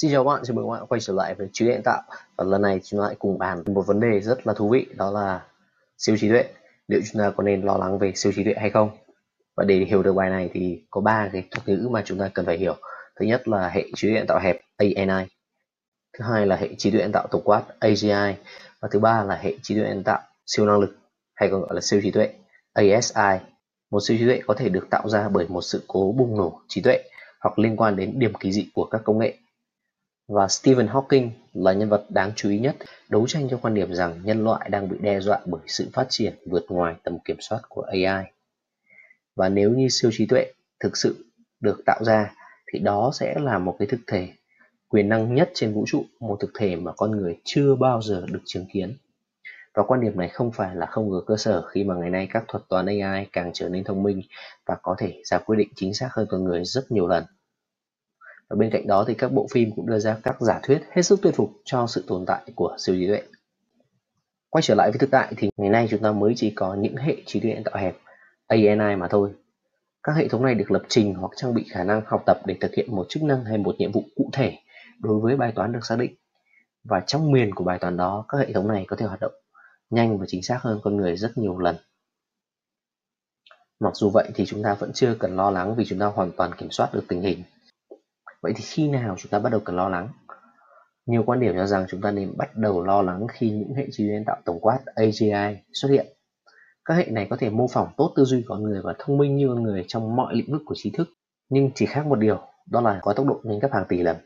Xin chào các bạn, chào mừng các bạn quay trở lại với trí tuệ nhân tạo. Và lần này chúng ta lại cùng bàn một vấn đề rất là thú vị đó là siêu trí tuệ. Liệu chúng ta có nên lo lắng về siêu trí tuệ hay không? Và để hiểu được bài này thì có ba cái thuật ngữ mà chúng ta cần phải hiểu. Thứ nhất là hệ trí tuệ nhân tạo hẹp ANI thứ hai là hệ trí tuệ nhân tạo tổng quát AGI và thứ ba là hệ trí tuệ nhân tạo siêu năng lực hay còn gọi là siêu trí tuệ ASI một siêu trí tuệ có thể được tạo ra bởi một sự cố bùng nổ trí tuệ hoặc liên quan đến điểm kỳ dị của các công nghệ và Stephen Hawking là nhân vật đáng chú ý nhất đấu tranh cho quan điểm rằng nhân loại đang bị đe dọa bởi sự phát triển vượt ngoài tầm kiểm soát của AI. Và nếu như siêu trí tuệ thực sự được tạo ra thì đó sẽ là một cái thực thể quyền năng nhất trên vũ trụ, một thực thể mà con người chưa bao giờ được chứng kiến. Và quan điểm này không phải là không có cơ sở khi mà ngày nay các thuật toán AI càng trở nên thông minh và có thể ra quyết định chính xác hơn con người rất nhiều lần. Và bên cạnh đó thì các bộ phim cũng đưa ra các giả thuyết hết sức thuyết phục cho sự tồn tại của siêu trí tuệ. Quay trở lại với thực tại thì ngày nay chúng ta mới chỉ có những hệ trí tuệ nhân tạo hẹp ANI mà thôi. Các hệ thống này được lập trình hoặc trang bị khả năng học tập để thực hiện một chức năng hay một nhiệm vụ cụ thể đối với bài toán được xác định. Và trong miền của bài toán đó, các hệ thống này có thể hoạt động nhanh và chính xác hơn con người rất nhiều lần. Mặc dù vậy thì chúng ta vẫn chưa cần lo lắng vì chúng ta hoàn toàn kiểm soát được tình hình Vậy thì khi nào chúng ta bắt đầu cần lo lắng? Nhiều quan điểm cho rằng chúng ta nên bắt đầu lo lắng khi những hệ trí tuệ nhân tạo tổng quát AGI xuất hiện. Các hệ này có thể mô phỏng tốt tư duy của con người và thông minh như con người trong mọi lĩnh vực của trí thức, nhưng chỉ khác một điều, đó là có tốc độ lên gấp hàng tỷ lần.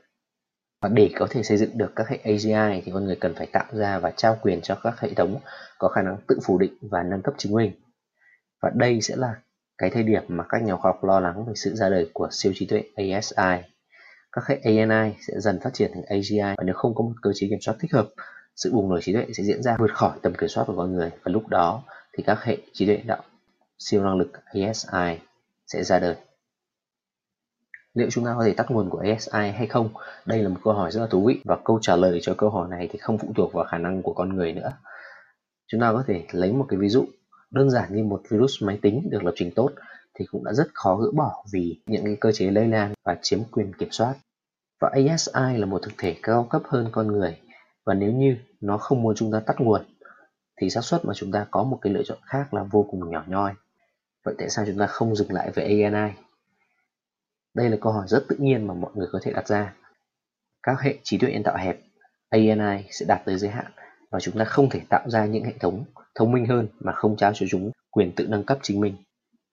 Và để có thể xây dựng được các hệ AGI thì con người cần phải tạo ra và trao quyền cho các hệ thống có khả năng tự phủ định và nâng cấp chính mình. Và đây sẽ là cái thời điểm mà các nhà khoa học lo lắng về sự ra đời của siêu trí tuệ ASI các hệ ANI sẽ dần phát triển thành AGI và nếu không có một cơ chế kiểm soát thích hợp, sự bùng nổ trí tuệ sẽ diễn ra vượt khỏi tầm kiểm soát của con người và lúc đó thì các hệ trí tuệ đạo siêu năng lực ASI sẽ ra đời. Liệu chúng ta có thể tắt nguồn của ASI hay không? Đây là một câu hỏi rất là thú vị và câu trả lời cho câu hỏi này thì không phụ thuộc vào khả năng của con người nữa. Chúng ta có thể lấy một cái ví dụ đơn giản như một virus máy tính được lập trình tốt thì cũng đã rất khó gỡ bỏ vì những cái cơ chế lây lan và chiếm quyền kiểm soát. Và ASI là một thực thể cao cấp hơn con người và nếu như nó không muốn chúng ta tắt nguồn thì xác suất mà chúng ta có một cái lựa chọn khác là vô cùng nhỏ nhoi. Vậy tại sao chúng ta không dừng lại với ANI? Đây là câu hỏi rất tự nhiên mà mọi người có thể đặt ra. Các hệ trí tuệ nhân tạo hẹp ANI sẽ đạt tới giới hạn và chúng ta không thể tạo ra những hệ thống thông minh hơn mà không trao cho chúng quyền tự nâng cấp chính mình.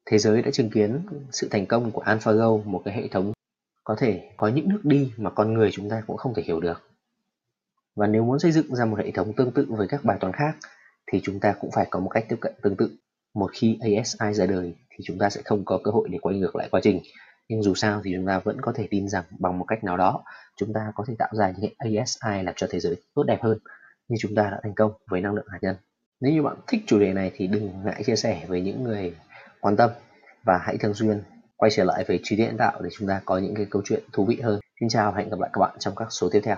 Thế giới đã chứng kiến sự thành công của AlphaGo, một cái hệ thống có thể có những nước đi mà con người chúng ta cũng không thể hiểu được. Và nếu muốn xây dựng ra một hệ thống tương tự với các bài toán khác, thì chúng ta cũng phải có một cách tiếp cận tương tự. Một khi ASI ra đời, thì chúng ta sẽ không có cơ hội để quay ngược lại quá trình. Nhưng dù sao thì chúng ta vẫn có thể tin rằng bằng một cách nào đó, chúng ta có thể tạo ra những hệ ASI làm cho thế giới tốt đẹp hơn, như chúng ta đã thành công với năng lượng hạt nhân. Nếu như bạn thích chủ đề này thì đừng ngại chia sẻ với những người quan tâm và hãy thường xuyên quay trở lại về trí tuệ nhân tạo để chúng ta có những cái câu chuyện thú vị hơn. Xin chào và hẹn gặp lại các bạn trong các số tiếp theo.